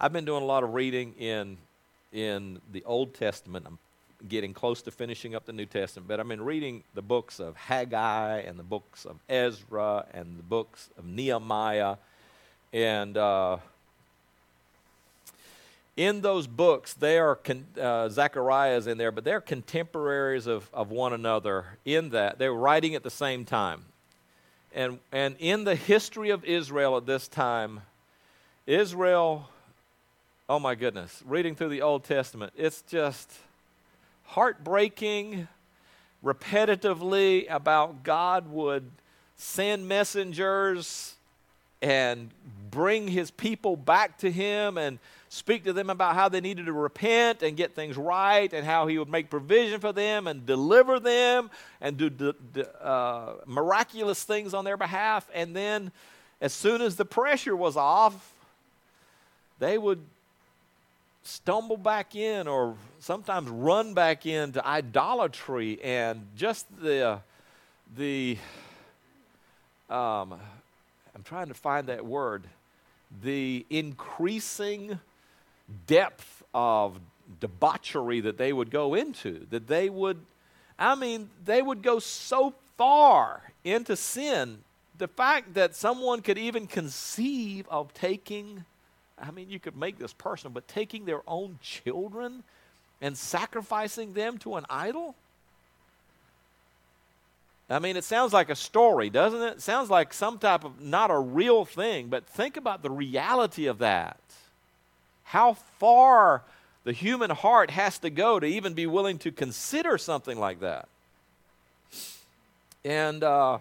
I've been doing a lot of reading in in the Old Testament. I'm getting close to finishing up the New Testament, but I've been reading the books of Haggai and the books of Ezra and the books of Nehemiah. And uh, in those books, they are, con- uh, in there, but they're contemporaries of, of one another in that. They're writing at the same time. And, and in the history of Israel at this time, Israel, oh my goodness, reading through the Old Testament, it's just heartbreaking repetitively about God would send messengers and bring his people back to him and speak to them about how they needed to repent and get things right and how he would make provision for them and deliver them and do uh, miraculous things on their behalf. And then, as soon as the pressure was off, they would stumble back in or sometimes run back into idolatry and just the the um, I'm trying to find that word the increasing depth of debauchery that they would go into that they would I mean they would go so far into sin. The fact that someone could even conceive of taking I mean, you could make this personal, but taking their own children and sacrificing them to an idol? I mean, it sounds like a story, doesn't it? It sounds like some type of not a real thing, but think about the reality of that. How far the human heart has to go to even be willing to consider something like that. And uh,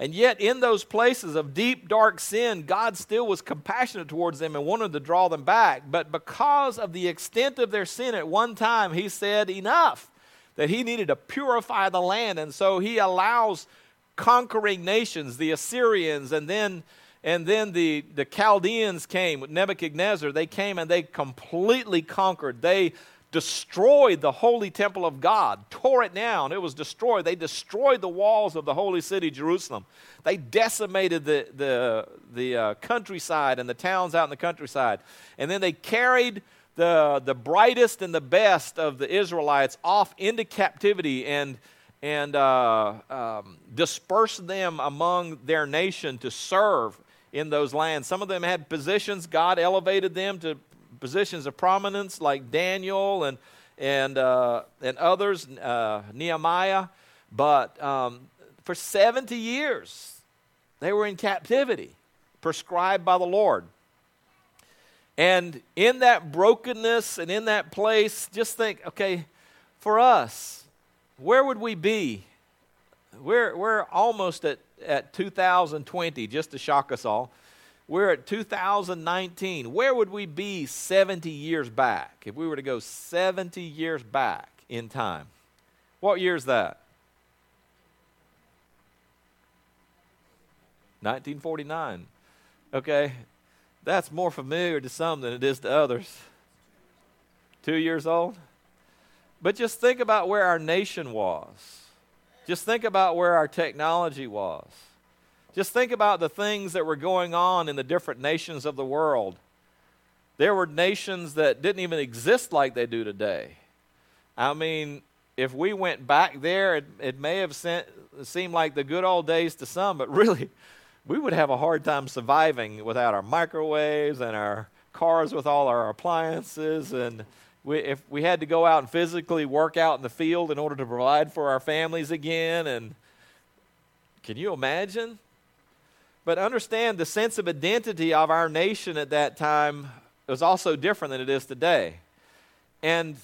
and yet, in those places of deep, dark sin, God still was compassionate towards them and wanted to draw them back. But because of the extent of their sin at one time, He said, Enough, that He needed to purify the land. And so He allows conquering nations, the Assyrians, and then and then the, the Chaldeans came with Nebuchadnezzar. They came and they completely conquered. They destroyed the holy temple of God, tore it down. It was destroyed. They destroyed the walls of the holy city, Jerusalem. They decimated the, the, the uh, countryside and the towns out in the countryside. And then they carried the, the brightest and the best of the Israelites off into captivity and, and uh, um, dispersed them among their nation to serve in those lands. Some of them had positions. God elevated them to positions of prominence like Daniel and, and, uh, and others, uh, Nehemiah. But um, for 70 years, they were in captivity, prescribed by the Lord. And in that brokenness and in that place, just think okay, for us, where would we be? We're, we're almost at, at 2020, just to shock us all. We're at 2019. Where would we be 70 years back if we were to go 70 years back in time? What year is that? 1949. Okay, that's more familiar to some than it is to others. Two years old? But just think about where our nation was. Just think about where our technology was. Just think about the things that were going on in the different nations of the world. There were nations that didn't even exist like they do today. I mean, if we went back there, it, it may have sent, seemed like the good old days to some, but really, we would have a hard time surviving without our microwaves and our cars with all our appliances. And we, if we had to go out and physically work out in the field in order to provide for our families again, and can you imagine? But understand the sense of identity of our nation at that time was also different than it is today. And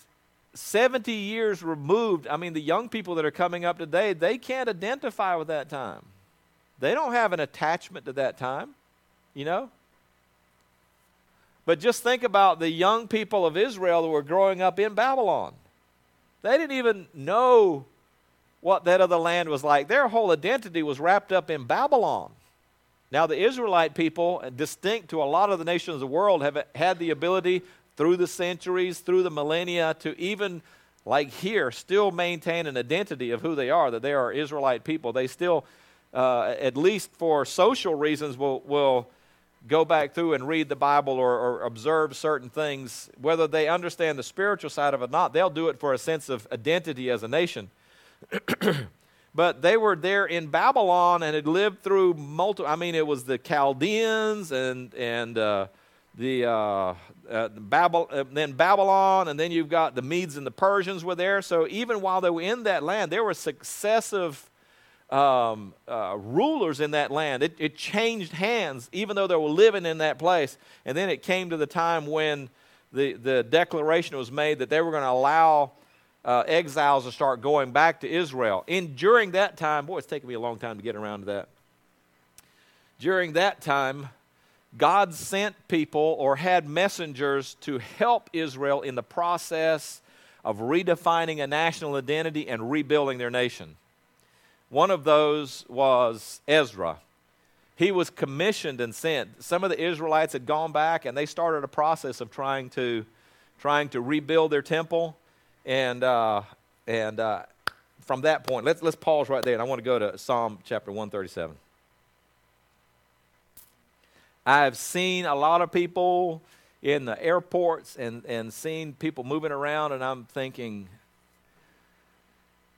70 years removed, I mean, the young people that are coming up today, they can't identify with that time. They don't have an attachment to that time, you know? But just think about the young people of Israel that were growing up in Babylon. They didn't even know what that other land was like. Their whole identity was wrapped up in Babylon. Now, the Israelite people, distinct to a lot of the nations of the world, have had the ability through the centuries, through the millennia, to even, like here, still maintain an identity of who they are, that they are Israelite people. They still, uh, at least for social reasons, will, will go back through and read the Bible or, or, observe certain things, whether they understand the spiritual side of it or not, they'll do it for a sense of identity as a nation. but they were there in Babylon and had lived through multiple. I mean, it was the Chaldeans and and uh, the uh, uh, Babel, uh, then Babylon, and then you've got the Medes and the Persians were there. So even while they were in that land, there were successive um, uh, rulers in that land. It, it changed hands, even though they were living in that place. And then it came to the time when the the declaration was made that they were going to allow uh, exiles to start going back to Israel. And during that time, boy, it's taken me a long time to get around to that. During that time, God sent people or had messengers to help Israel in the process of redefining a national identity and rebuilding their nation. One of those was Ezra. He was commissioned and sent. Some of the Israelites had gone back and they started a process of trying to, trying to rebuild their temple and, uh, and uh, from that point, let's, let's pause right there. And I want to go to Psalm chapter 137. I've seen a lot of people in the airports and, and seen people moving around, and I'm thinking,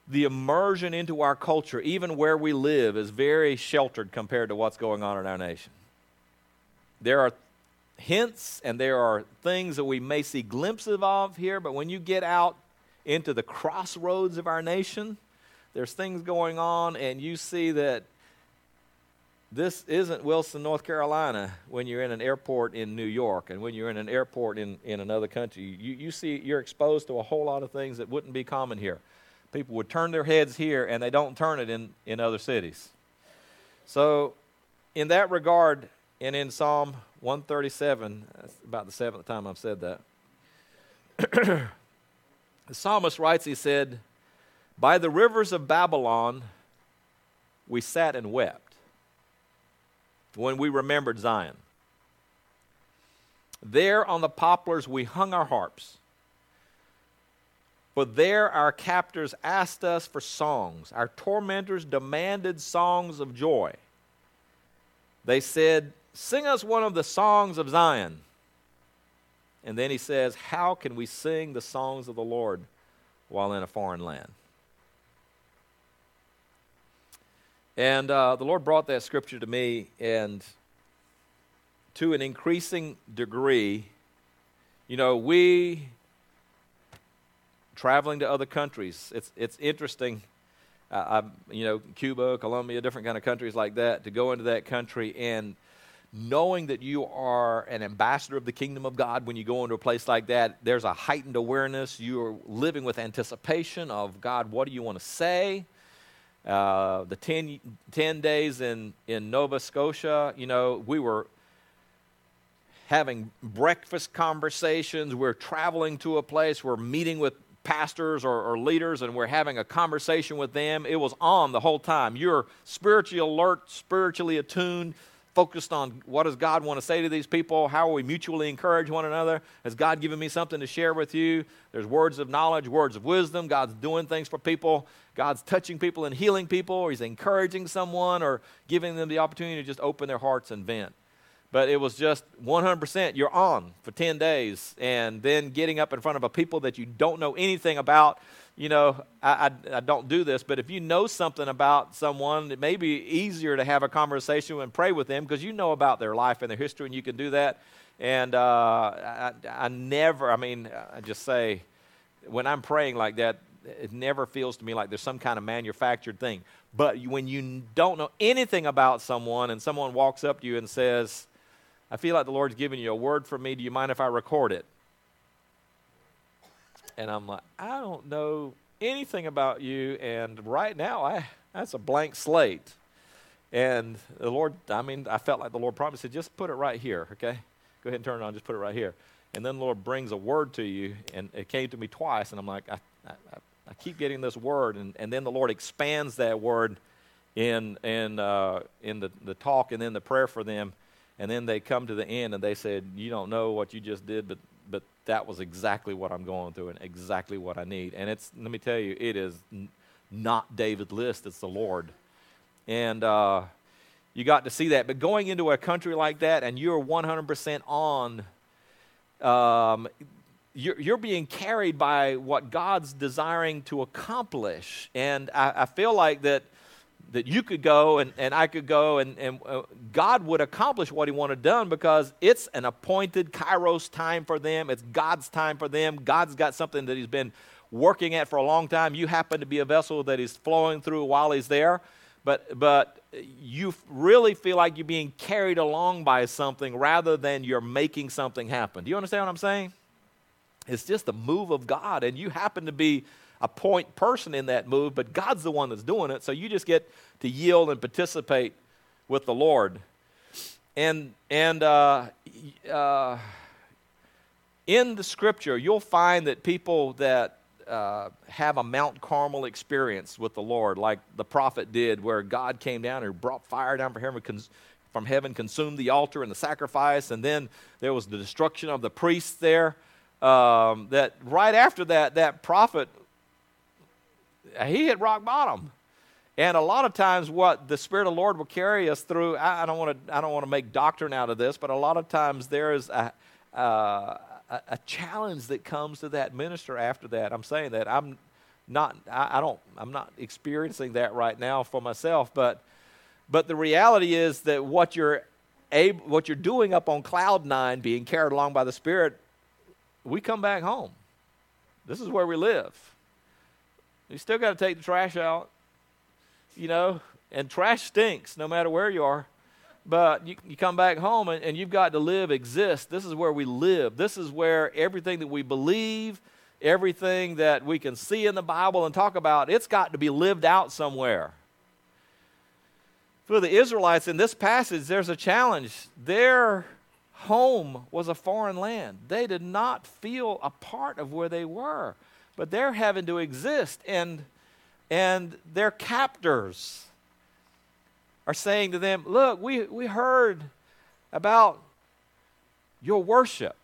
the immersion into our culture, even where we live, is very sheltered compared to what's going on in our nation. There are hints and there are things that we may see glimpses of here, but when you get out into the crossroads of our nation. There's things going on, and you see that this isn't Wilson, North Carolina, when you're in an airport in New York and when you're in an airport in, in another country. You, you see, you're exposed to a whole lot of things that wouldn't be common here. People would turn their heads here, and they don't turn it in, in other cities. So, in that regard, and in Psalm 137, that's about the seventh time I've said that. The psalmist writes, he said, By the rivers of Babylon we sat and wept when we remembered Zion. There on the poplars we hung our harps. For there our captors asked us for songs. Our tormentors demanded songs of joy. They said, Sing us one of the songs of Zion. And then he says, How can we sing the songs of the Lord while in a foreign land? And uh, the Lord brought that scripture to me, and to an increasing degree, you know, we traveling to other countries. It's it's interesting. Uh, I, you know, Cuba, Colombia, different kind of countries like that. To go into that country and knowing that you are an ambassador of the kingdom of God when you go into a place like that, there's a heightened awareness. You're living with anticipation of God, what do you want to say? Uh, the 10, 10 days in, in Nova Scotia, you know, we were having breakfast conversations. We're traveling to a place, we're meeting with pastors or, or, leaders and we're having a conversation with them. It was on the whole time. You're spiritually alert, spiritually attuned focused on what does God want to say to these people? How will we mutually encourage one another? Has God given me something to share with you? There's words of knowledge, words of wisdom. God's doing things for people. God's touching people and healing people, or He's encouraging someone or giving them the opportunity to just open their hearts and vent. But it was just 100% you're on for 10 days and then getting up in front of a people that you don't know anything about you know, I, I, I, don't do this, but if you know something about someone, it may be easier to have a conversation and pray with them because you know about their life and their history, and you can do that. And uh, I, I never, I mean, I just say, when I'm praying like that, it never feels to me like there's some kind of manufactured thing. But when you don't know anything about someone and someone walks up to you and says, I feel like the Lord's giving you a word from me. Do you mind if I record it? And I'm like, I don't know anything about you. And right now, I, that's a blank slate. And the Lord, I mean, I felt like the Lord promised, said, just put it right here, okay? Go ahead and turn it on, just put it right here. And then the Lord brings a word to you, and it came to me twice, and I'm like, I, I, I keep getting this word. And, and then the Lord expands that word in, in, uh, in the, the talk and then the prayer for them. And then they come to the end and they said, You don't know what you just did, but but that was exactly what I'm going through and exactly what I need. And it's, let me tell you, it is n- not David List, it's the Lord. And, uh, you got to see that. But going into a country like that and you're 100% on, um, you're, you're, being carried by what God's desiring to accomplish. And I, I feel like that that you could go and, and I could go and, and uh, God would accomplish what he wanted done because it's an appointed kairos time for them. It's God's time for them. God's got something that he's been working at for a long time. You happen to be a vessel that he's flowing through while he's there. But, but you really feel like you're being carried along by something rather than you're making something happen. Do you understand what I'm saying? It's just the move of God, and you happen to be a point person in that move, but God's the one that's doing it. So you just get to yield and participate with the Lord. And, and uh, uh, in the scripture, you'll find that people that uh, have a Mount Carmel experience with the Lord, like the prophet did, where God came down and brought fire down from heaven, from heaven consumed the altar and the sacrifice, and then there was the destruction of the priests there. Um, that right after that, that prophet he hit rock bottom. And a lot of times, what the Spirit of the Lord will carry us through, I, I don't want to, I don't want to make doctrine out of this, but a lot of times there is a, uh, a, a, challenge that comes to that minister after that. I'm saying that I'm not, I, I don't, I'm not experiencing that right now for myself, but, but the reality is that what you're able, what you're doing up on cloud nine, being carried along by the Spirit, we come back home. This is where we live. You still got to take the trash out, you know, and trash stinks no matter where you are. But you, you come back home and, and you've got to live, exist. This is where we live. This is where everything that we believe, everything that we can see in the Bible and talk about, it's got to be lived out somewhere. For the Israelites in this passage, there's a challenge. Their home was a foreign land. They did not feel a part of where they were but they're having to exist and and their captors are saying to them look we, we heard about your worship.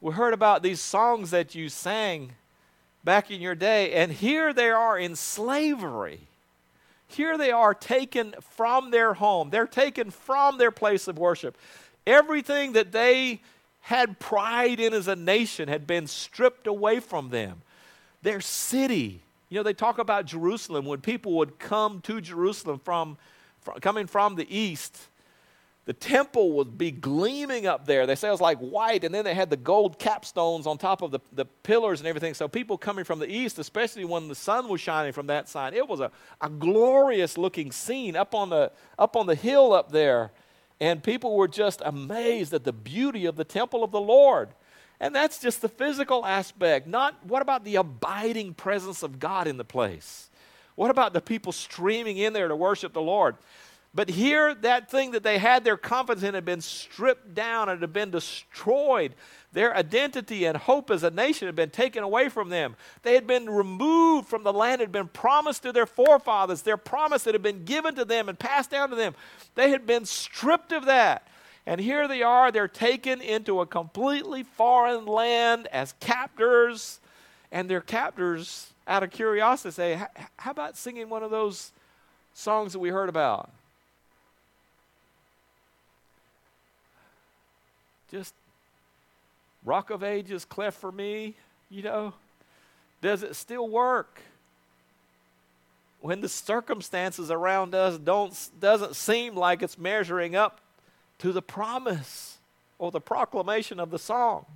We heard about these songs that you sang back in your day and here they are in slavery. Here they are taken from their home. They're taken from their place of worship. Everything that they had pride in as a nation had been stripped away from them. Their city, you know, they talk about Jerusalem when people would come to Jerusalem from, from coming from the east. The temple would be gleaming up there. They say it was like white, and then they had the gold capstones on top of the, the pillars and everything. So, people coming from the east, especially when the sun was shining from that side, it was a, a glorious looking scene up on, the, up on the hill up there. And people were just amazed at the beauty of the temple of the Lord. And that's just the physical aspect. Not what about the abiding presence of God in the place? What about the people streaming in there to worship the Lord? But here, that thing that they had their confidence in had been stripped down and had been destroyed. Their identity and hope as a nation had been taken away from them. They had been removed from the land that had been promised to their forefathers, their promise that had been given to them and passed down to them. They had been stripped of that. And here they are, they're taken into a completely foreign land as captors. And their captors, out of curiosity, say, How about singing one of those songs that we heard about? Just Rock of Ages, cleft for me, you know? Does it still work? When the circumstances around us don't doesn't seem like it's measuring up to the promise or the proclamation of the song?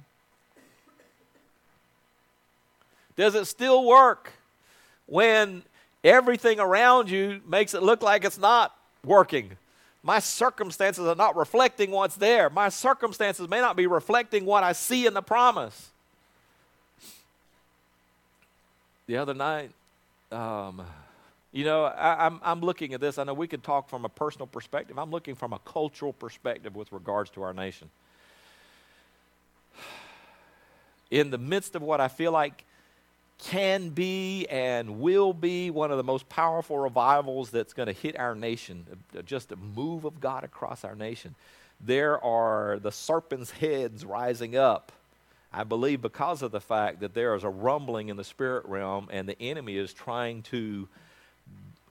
Does it still work when everything around you makes it look like it's not working? My circumstances are not reflecting what's there. My circumstances may not be reflecting what I see in the promise. The other night, um, you know, I, am I'm, I'm looking at this. I know we could talk from a personal perspective. I'm looking from a cultural perspective with regards to our nation. In the midst of what I feel like can be and will be one of the most powerful revivals that's going to hit our nation, uh, just a move of God across our nation. There are the serpent's heads rising up. I believe because of the fact that there is a rumbling in the spirit realm and the enemy is trying to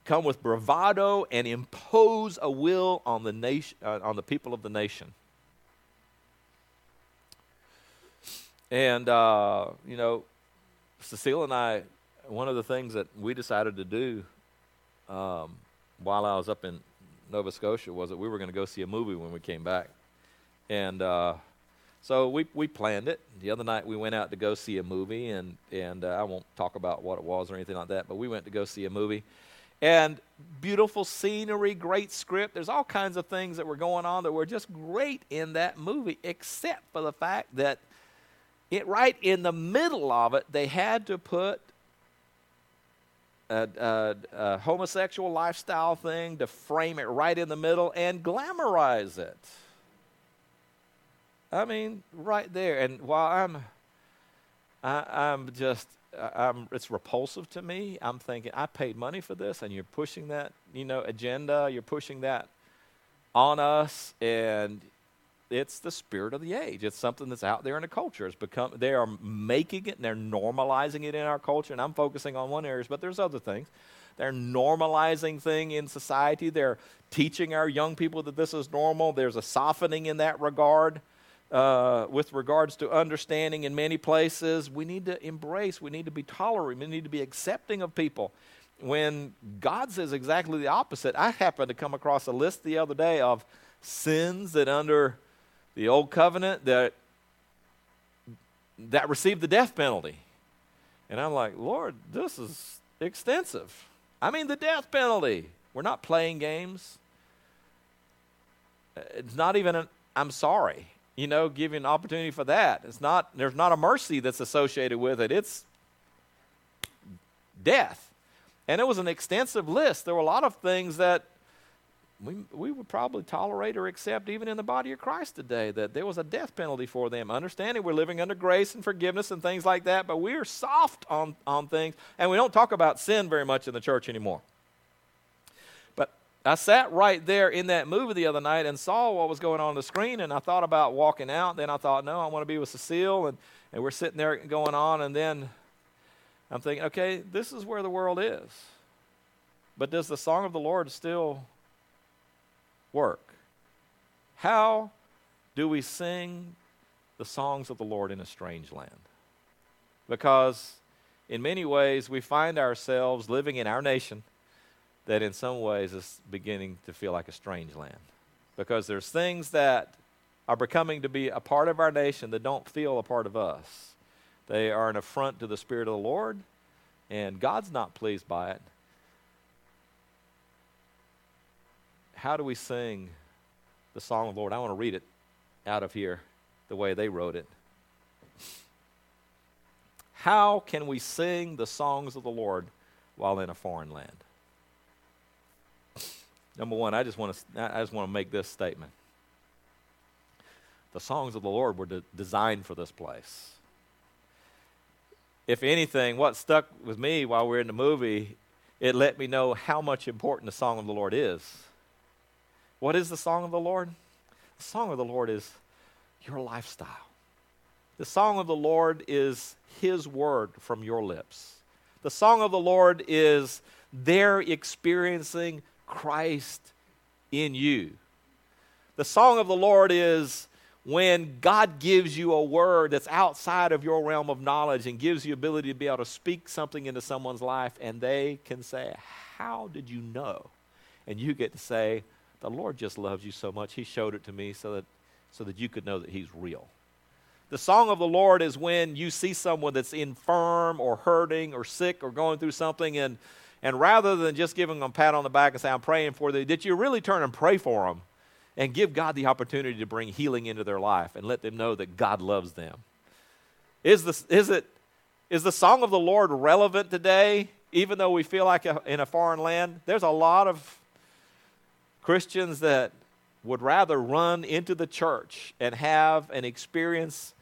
come with bravado and impose a will on the nation, uh, on the people of the nation. And uh, you know, Cecile and I, one of the things that we decided to do um, while I was up in Nova Scotia was that we were going to go see a movie when we came back, and uh, so we we planned it. The other night we went out to go see a movie, and and uh, I won't talk about what it was or anything like that, but we went to go see a movie, and beautiful scenery, great script. There's all kinds of things that were going on that were just great in that movie, except for the fact that it right in the middle of it they had to put a, a, a, homosexual lifestyle thing to frame it right in the middle and glamorize it. I mean, right there. And while I'm, I, I'm just, I'm, it's repulsive to me. I'm thinking, I paid money for this, and you're pushing that, you know, agenda. You're pushing that on us, and it's the spirit of the age. It's something that's out there in the culture. It's become they are making it and they're normalizing it in our culture. And I'm focusing on one area, but there's other things. They're normalizing thing in society. They're teaching our young people that this is normal. There's a softening in that regard. Uh, with regards to understanding in many places, we need to embrace, we need to be tolerant, we need to be accepting of people. When God says exactly the opposite, I happened to come across a list the other day of sins that under the old covenant that that received the death penalty. And I'm like, Lord, this is extensive. I mean, the death penalty. We're not playing games. It's not even an I'm sorry, you know, you an opportunity for that. It's not, there's not a mercy that's associated with it. It's death. And it was an extensive list. There were a lot of things that we, we would probably tolerate or accept even in the body of Christ today that there was a death penalty for them. Understanding we're living under grace and forgiveness and things like that, but we're soft on, on things, and we don't talk about sin very much in the church anymore. But I sat right there in that movie the other night and saw what was going on, on the screen, and I thought about walking out. Then I thought, no, I want to be with Cecile, and, and we're sitting there going on, and then I'm thinking, okay, this is where the world is. But does the song of the Lord still work. How do we sing the songs of the Lord in a strange land? Because in many ways we find ourselves living in our nation that in some ways is beginning to feel like a strange land. Because there's things that are becoming to be a part of our nation that don't feel a part of us. They are an affront to the Spirit of the Lord, and God's not pleased by it. How do we sing the song of the Lord? I want to read it out of here the way they wrote it. How can we sing the songs of the Lord while in a foreign land? Number one, I just want to, I just want to make this statement. The songs of the Lord were de- designed for this place. If anything, what stuck with me while we are in the movie, it let me know how much important the song of the Lord is what is the song of the Lord? The song of the Lord is your lifestyle. The song of the Lord is His word from your lips. The song of the Lord is their experiencing Christ in you. The song of the Lord is when God gives you a word that's outside of your realm of knowledge and gives you ability to be able to speak something into someone's life and they can say, How did you know? And you get to say, the Lord just loves you so much. He showed it to me so that, so that you could know that He's real. The song of the Lord is when you see someone that's infirm or hurting or sick or going through something, and, and rather than just giving them a pat on the back and say, I'm praying for them, that you really turn and pray for them and give God the opportunity to bring healing into their life and let them know that God loves them. Is, this, is, it, is the song of the Lord relevant today, even though we feel like a, in a foreign land? There's a lot of Christians that would rather run into the church and have an experience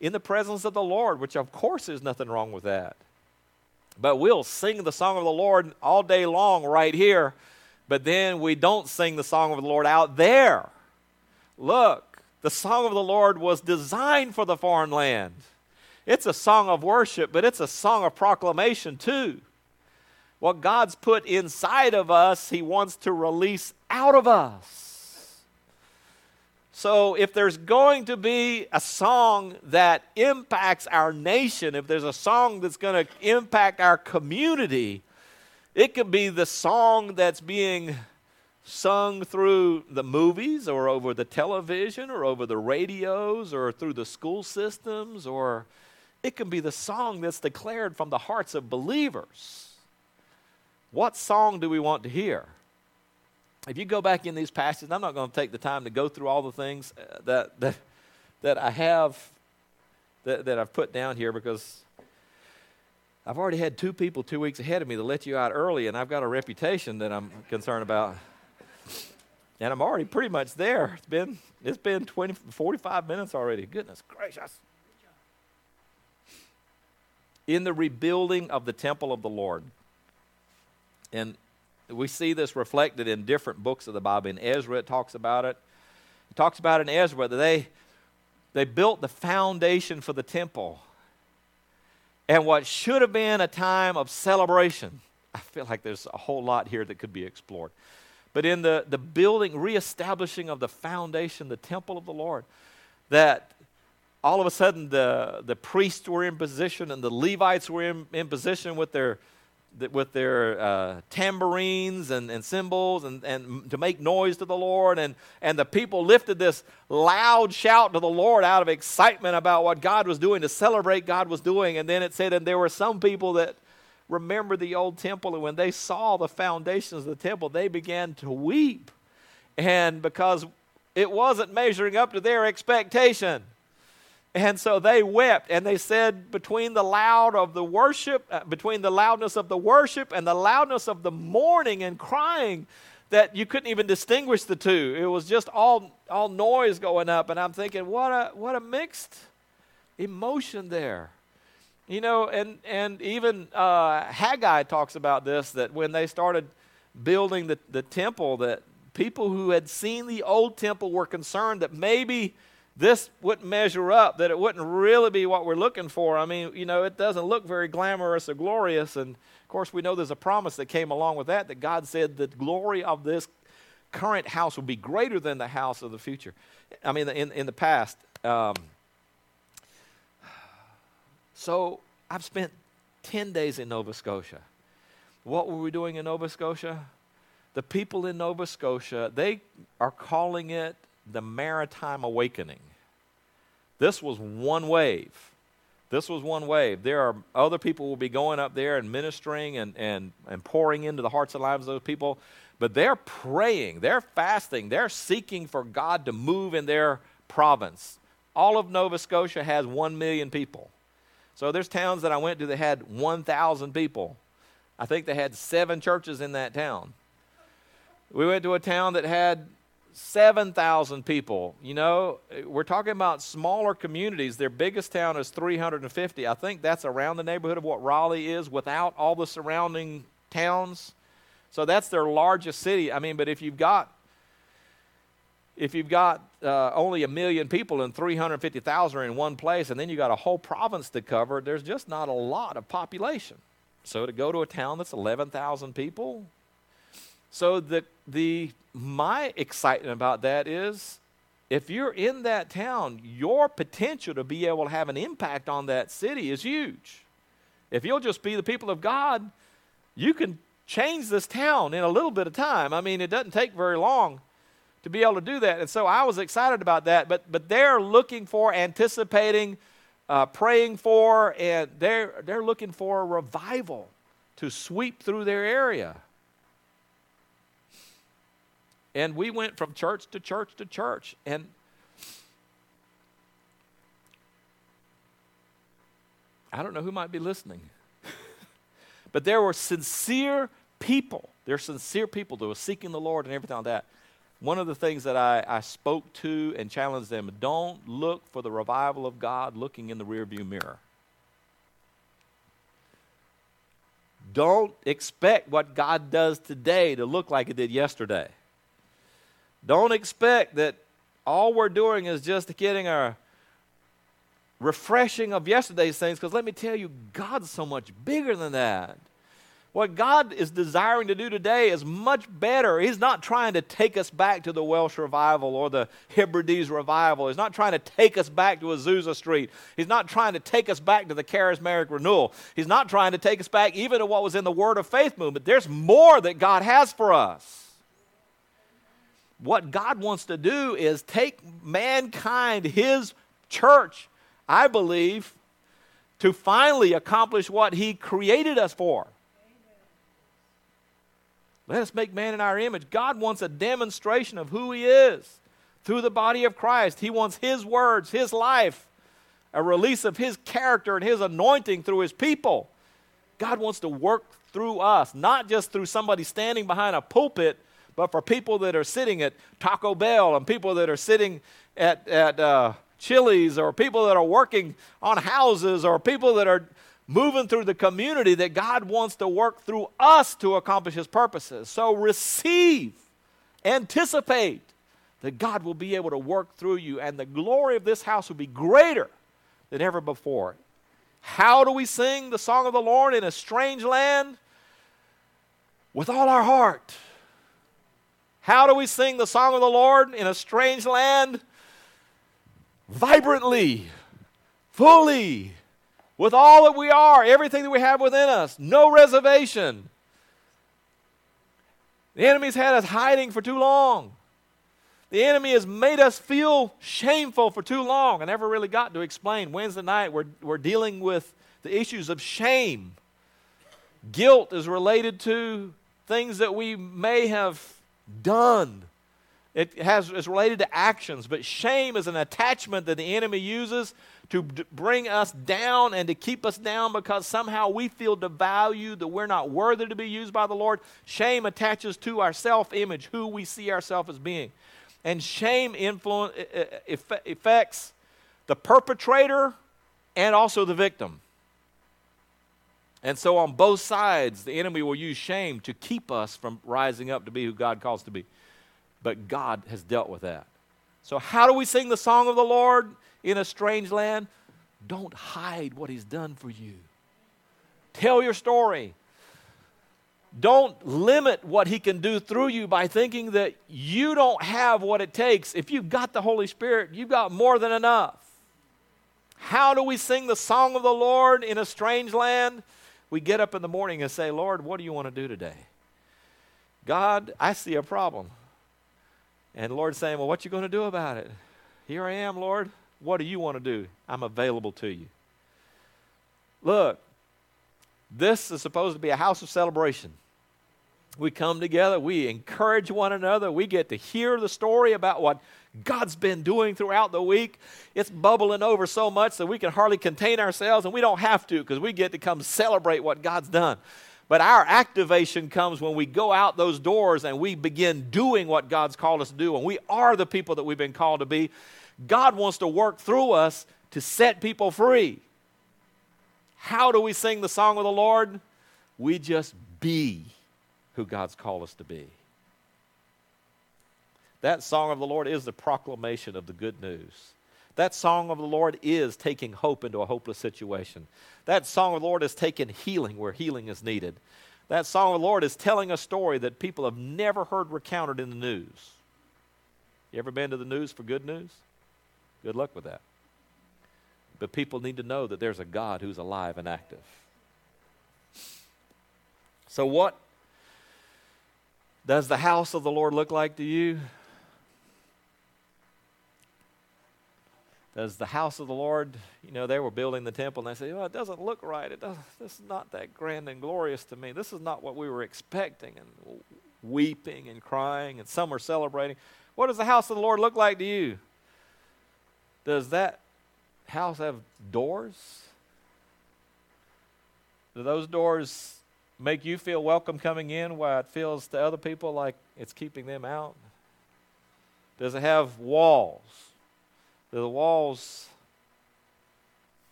in the presence of the Lord, which of course there's nothing wrong with that. But we'll sing the song of the Lord all day long right here, but then we don't sing the song of the Lord out there. Look, the song of the Lord was designed for the foreign land. It's a song of worship, but it's a song of proclamation too. What God's put inside of us, He wants to release out of us. So, if there's going to be a song that impacts our nation, if there's a song that's going to impact our community, it could be the song that's being sung through the movies or over the television or over the radios or through the school systems, or it can be the song that's declared from the hearts of believers. What song do we want to hear? If you go back in these passages, I'm not going to take the time to go through all the things uh, that, that, that I have, that, that I've put down here because I've already had two people two weeks ahead of me to let you out early, and I've got a reputation that I'm concerned about. And I'm already pretty much there. It's been, it's been 20, 45 minutes already. Goodness gracious. In the rebuilding of the temple of the Lord, and we see this reflected in different books of the Bible. In Ezra, it talks about it. It talks about in Ezra that they, they built the foundation for the temple. And what should have been a time of celebration, I feel like there's a whole lot here that could be explored. But in the, the building, reestablishing of the foundation, the temple of the Lord, that all of a sudden the, the priests were in position and the Levites were in, in position with their with their uh, tambourines and, and cymbals and, and to make noise to the Lord. And, and the people lifted this loud shout to the Lord out of excitement about what God was doing, to celebrate God was doing. And then it said, and there were some people that remembered the old temple, and when they saw the foundations of the temple, they began to weep. And because it wasn't measuring up to their expectation. And so they wept, and they said, between the loud of the worship, uh, between the loudness of the worship and the loudness of the mourning and crying, that you couldn't even distinguish the two. It was just all, all noise going up. And I'm thinking, what a, what a mixed emotion there. You know, and, and even uh, Haggai talks about this that when they started building the, the temple, that people who had seen the old temple were concerned that maybe this wouldn't measure up, that it wouldn't really be what we're looking for. I mean, you know, it doesn't look very glamorous or glorious. And of course, we know there's a promise that came along with that, that God said the glory of this current house will be greater than the house of the future. I mean, in, in the past. Um, so I've spent 10 days in Nova Scotia. What were we doing in Nova Scotia? The people in Nova Scotia, they are calling it the maritime awakening. This was one wave. This was one wave. There are other people will be going up there and ministering and, and, and pouring into the hearts and lives of those people. But they're praying, they're fasting, they're seeking for God to move in their province. All of Nova Scotia has 1 million people. So there's towns that I went to that had 1,000 people. I think they had seven churches in that town. We went to a town that had 7,000 people. You know, we're talking about smaller communities. Their biggest town is 350. I think that's around the neighborhood of what Raleigh is without all the surrounding towns. So that's their largest city. I mean, but if you've got if you've got uh, only a million people and 350,000 are in one place, and then you've got a whole province to cover, there's just not a lot of population. So to go to a town that's 11,000 people, so the the my excitement about that is if you're in that town, your potential to be able to have an impact on that city is huge. If you'll just be the people of God, you can change this town in a little bit of time. I mean, it doesn't take very long to be able to do that. And so I was excited about that. But but they're looking for, anticipating, uh, praying for, and they're they're looking for a revival to sweep through their area. And we went from church to church to church. And I don't know who might be listening, but there were sincere people. There are sincere people that were seeking the Lord and everything like that. One of the things that I, I spoke to and challenged them don't look for the revival of God looking in the rearview mirror. Don't expect what God does today to look like it did yesterday. Don't expect that all we're doing is just getting a refreshing of yesterday's things, because let me tell you, God's so much bigger than that. What God is desiring to do today is much better. He's not trying to take us back to the Welsh revival or the Hebrides revival. He's not trying to take us back to Azusa Street. He's not trying to take us back to the charismatic renewal. He's not trying to take us back even to what was in the Word of Faith movement. There's more that God has for us. What God wants to do is take mankind, His church, I believe, to finally accomplish what He created us for. Let us make man in our image. God wants a demonstration of who He is through the body of Christ. He wants His words, His life, a release of His character and His anointing through His people. God wants to work through us, not just through somebody standing behind a pulpit, but for people that are sitting at Taco Bell and people that are sitting at, at uh, Chili's or people that are working on houses or people that are moving through the community that God wants to work through us to accomplish His purposes. So receive, anticipate that God will be able to work through you, and the glory of this house will be greater than ever before. How do we sing the song of the Lord in a strange land? With all our heart. How do we sing the song of the Lord in a strange land? Vibrantly, fully, with all that we are, everything that we have within us, no reservation. The enemy's had us hiding for too long. The enemy has made us feel shameful for too long. I never really got to explain. Wednesday night, we're, we're dealing with the issues of shame. Guilt is related to things that we may have done it has, is related to actions, but shame is an attachment that the enemy uses to d- bring us down and to keep us down because somehow we feel devalued, that we're not worthy to be used by the Lord. Shame attaches to our self image, who we see ourselves as being. And shame influence, affects the perpetrator and also the victim. And so, on both sides, the enemy will use shame to keep us from rising up to be who God calls to be but God has dealt with that. So, how do we sing the song of the Lord in a strange land? Don't hide what He's done for you. Tell your story. Don't limit what He can do through you by thinking that you don't have what it takes. If you've got the Holy Spirit, you've got more than enough. How do we sing the song of the Lord in a strange land? We get up in the morning and say, Lord, what do you want to do today? God, I see a problem. And Lord's saying, Well, what you going to do about it? Here I am, Lord. What do you want to do? I'm available to you. Look, this is supposed to be a house of celebration. We come together, we encourage one another, we get to hear the story about what God's been doing throughout the week. It's bubbling over so much that we can hardly contain ourselves, and we don't have to because we get to come celebrate what God's done. But our activation comes when we go out those doors and we begin doing what God's called us to do. And we are the people that we've been called to be. God wants to work through us to set people free. How do we sing the song of the Lord? We just be who God's called us to be. That song of the Lord is the proclamation of the good news. That song of the Lord is taking hope into a hopeless situation. That song of the Lord is taking healing where healing is needed. That song of the Lord is telling a story that people have never heard recounted in the news. You ever been to the news for good news? Good luck with that. But people need to know that there's a God who's alive and active. So, what does the house of the Lord look like to you? Does the house of the Lord, you know, they were building the temple and they said, well, it doesn't look right. It doesn't, this is not that grand and glorious to me. This is not what we were expecting. And weeping and crying, and some are celebrating. What does the house of the Lord look like to you? Does that house have doors? Do those doors make you feel welcome coming in while it feels to other people like it's keeping them out? Does it have walls? Do the walls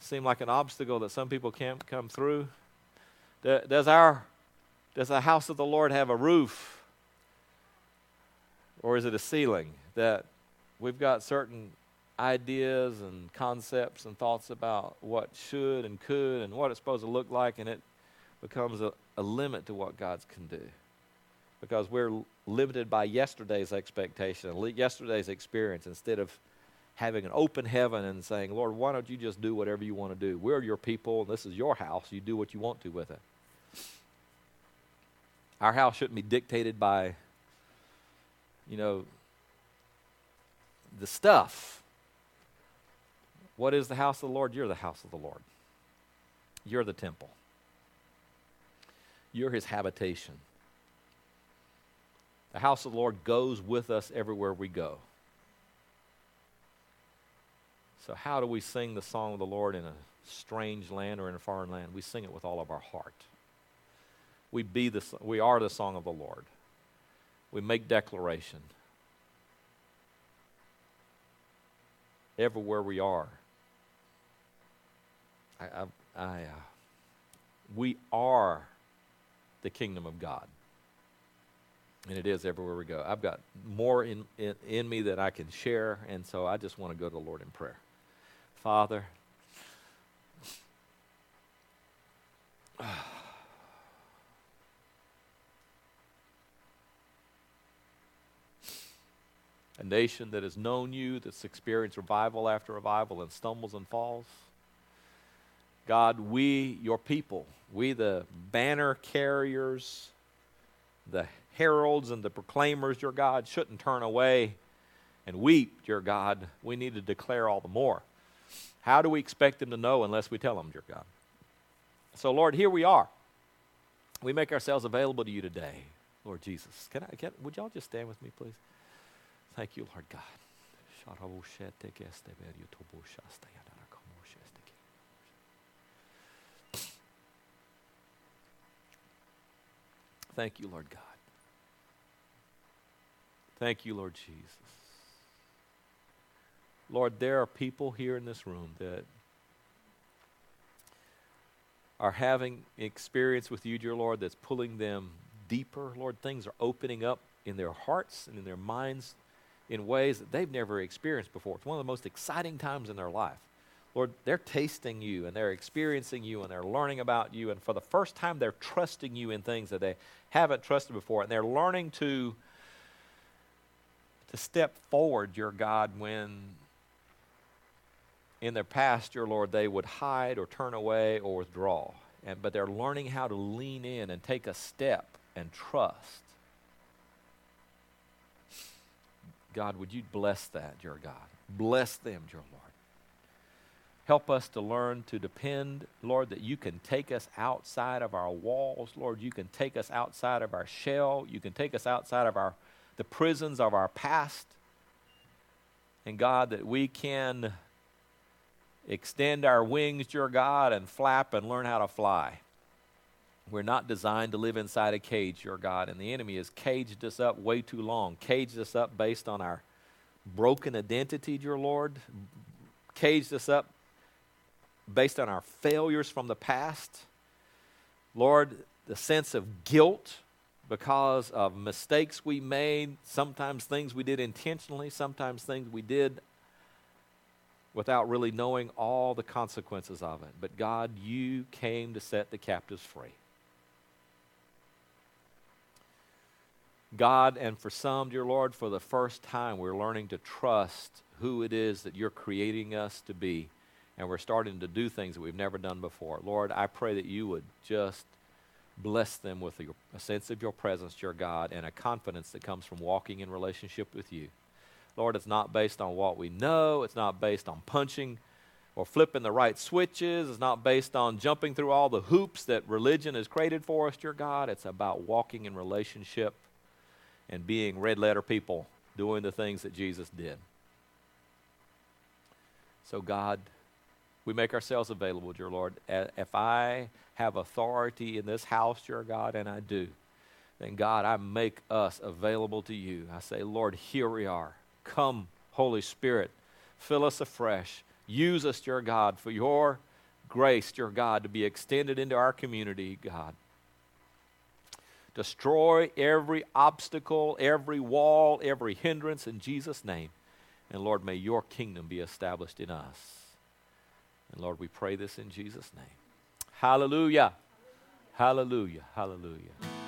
seem like an obstacle that some people can't come through? Does our does the house of the Lord have a roof? Or is it a ceiling that we've got certain ideas and concepts and thoughts about what should and could and what it's supposed to look like and it becomes a, a limit to what God can do because we're limited by yesterday's expectation, yesterday's experience, instead of having an open heaven and saying, Lord, why don't you just do whatever you want to do? We're your people, and this is your house. You do what you want to with it. Our house shouldn't be dictated by, you know, the stuff. What is the house of the Lord? You're the house of the Lord. You're the temple. You're his habitation. The house of the Lord goes with us everywhere we go. So, how do we sing the song of the Lord in a strange land or in a foreign land? We sing it with all of our heart. We, be the, we are the song of the Lord. We make declaration. Everywhere we are. I, I, I uh, we are the kingdom of God. And it is everywhere we go. I've got more in, in, in me that I can share, and so I just want to go to the Lord in prayer. Father, a nation that has known you, that's experienced revival after revival and stumbles and falls. God, we, your people, we, the banner carriers, the heralds and the proclaimers, your God, shouldn't turn away and weep, your God. We need to declare all the more. How do we expect them to know unless we tell them, your God? So, Lord, here we are. We make ourselves available to you today, Lord Jesus. Can I, can, would y'all just stand with me, please? Thank you, Lord God. Thank you, Lord God. Thank you, Lord Jesus. Lord, there are people here in this room that are having experience with you, dear Lord, that's pulling them deeper. Lord, things are opening up in their hearts and in their minds in ways that they've never experienced before. It's one of the most exciting times in their life. Lord, they're tasting you and they're experiencing you and they're learning about you. And for the first time, they're trusting you in things that they haven't trusted before. And they're learning to to step forward, your God, when in their past, your Lord, they would hide or turn away or withdraw. And, but they're learning how to lean in and take a step and trust. God, would you bless that, your God? Bless them, your Lord. Help us to learn to depend, Lord, that you can take us outside of our walls. Lord, you can take us outside of our shell. You can take us outside of our the prisons of our past. And God, that we can extend our wings, dear God, and flap and learn how to fly. We're not designed to live inside a cage, your God, and the enemy has caged us up way too long, caged us up based on our broken identity, dear Lord, caged us up based on our failures from the past. Lord, the sense of guilt because of mistakes we made, sometimes things we did intentionally, sometimes things we did without really knowing all the consequences of it. But God, you came to set the captives free. God, and for some, dear Lord, for the first time, we're learning to trust who it is that you're creating us to be, and we're starting to do things that we've never done before. Lord, I pray that you would just bless them with a, a sense of your presence, your God, and a confidence that comes from walking in relationship with you. Lord, it's not based on what we know, it's not based on punching or flipping the right switches, it's not based on jumping through all the hoops that religion has created for us, Your God. It's about walking in relationship and being red letter people doing the things that Jesus did. So, God, we make ourselves available, dear Lord. If I have authority in this house, dear God, and I do, then God, I make us available to you. I say, Lord, here we are. Come, Holy Spirit, fill us afresh. Use us, dear God, for your grace, dear God, to be extended into our community, God. Destroy every obstacle, every wall, every hindrance in Jesus' name. And Lord, may your kingdom be established in us. And Lord, we pray this in Jesus' name. Hallelujah. Hallelujah. Hallelujah.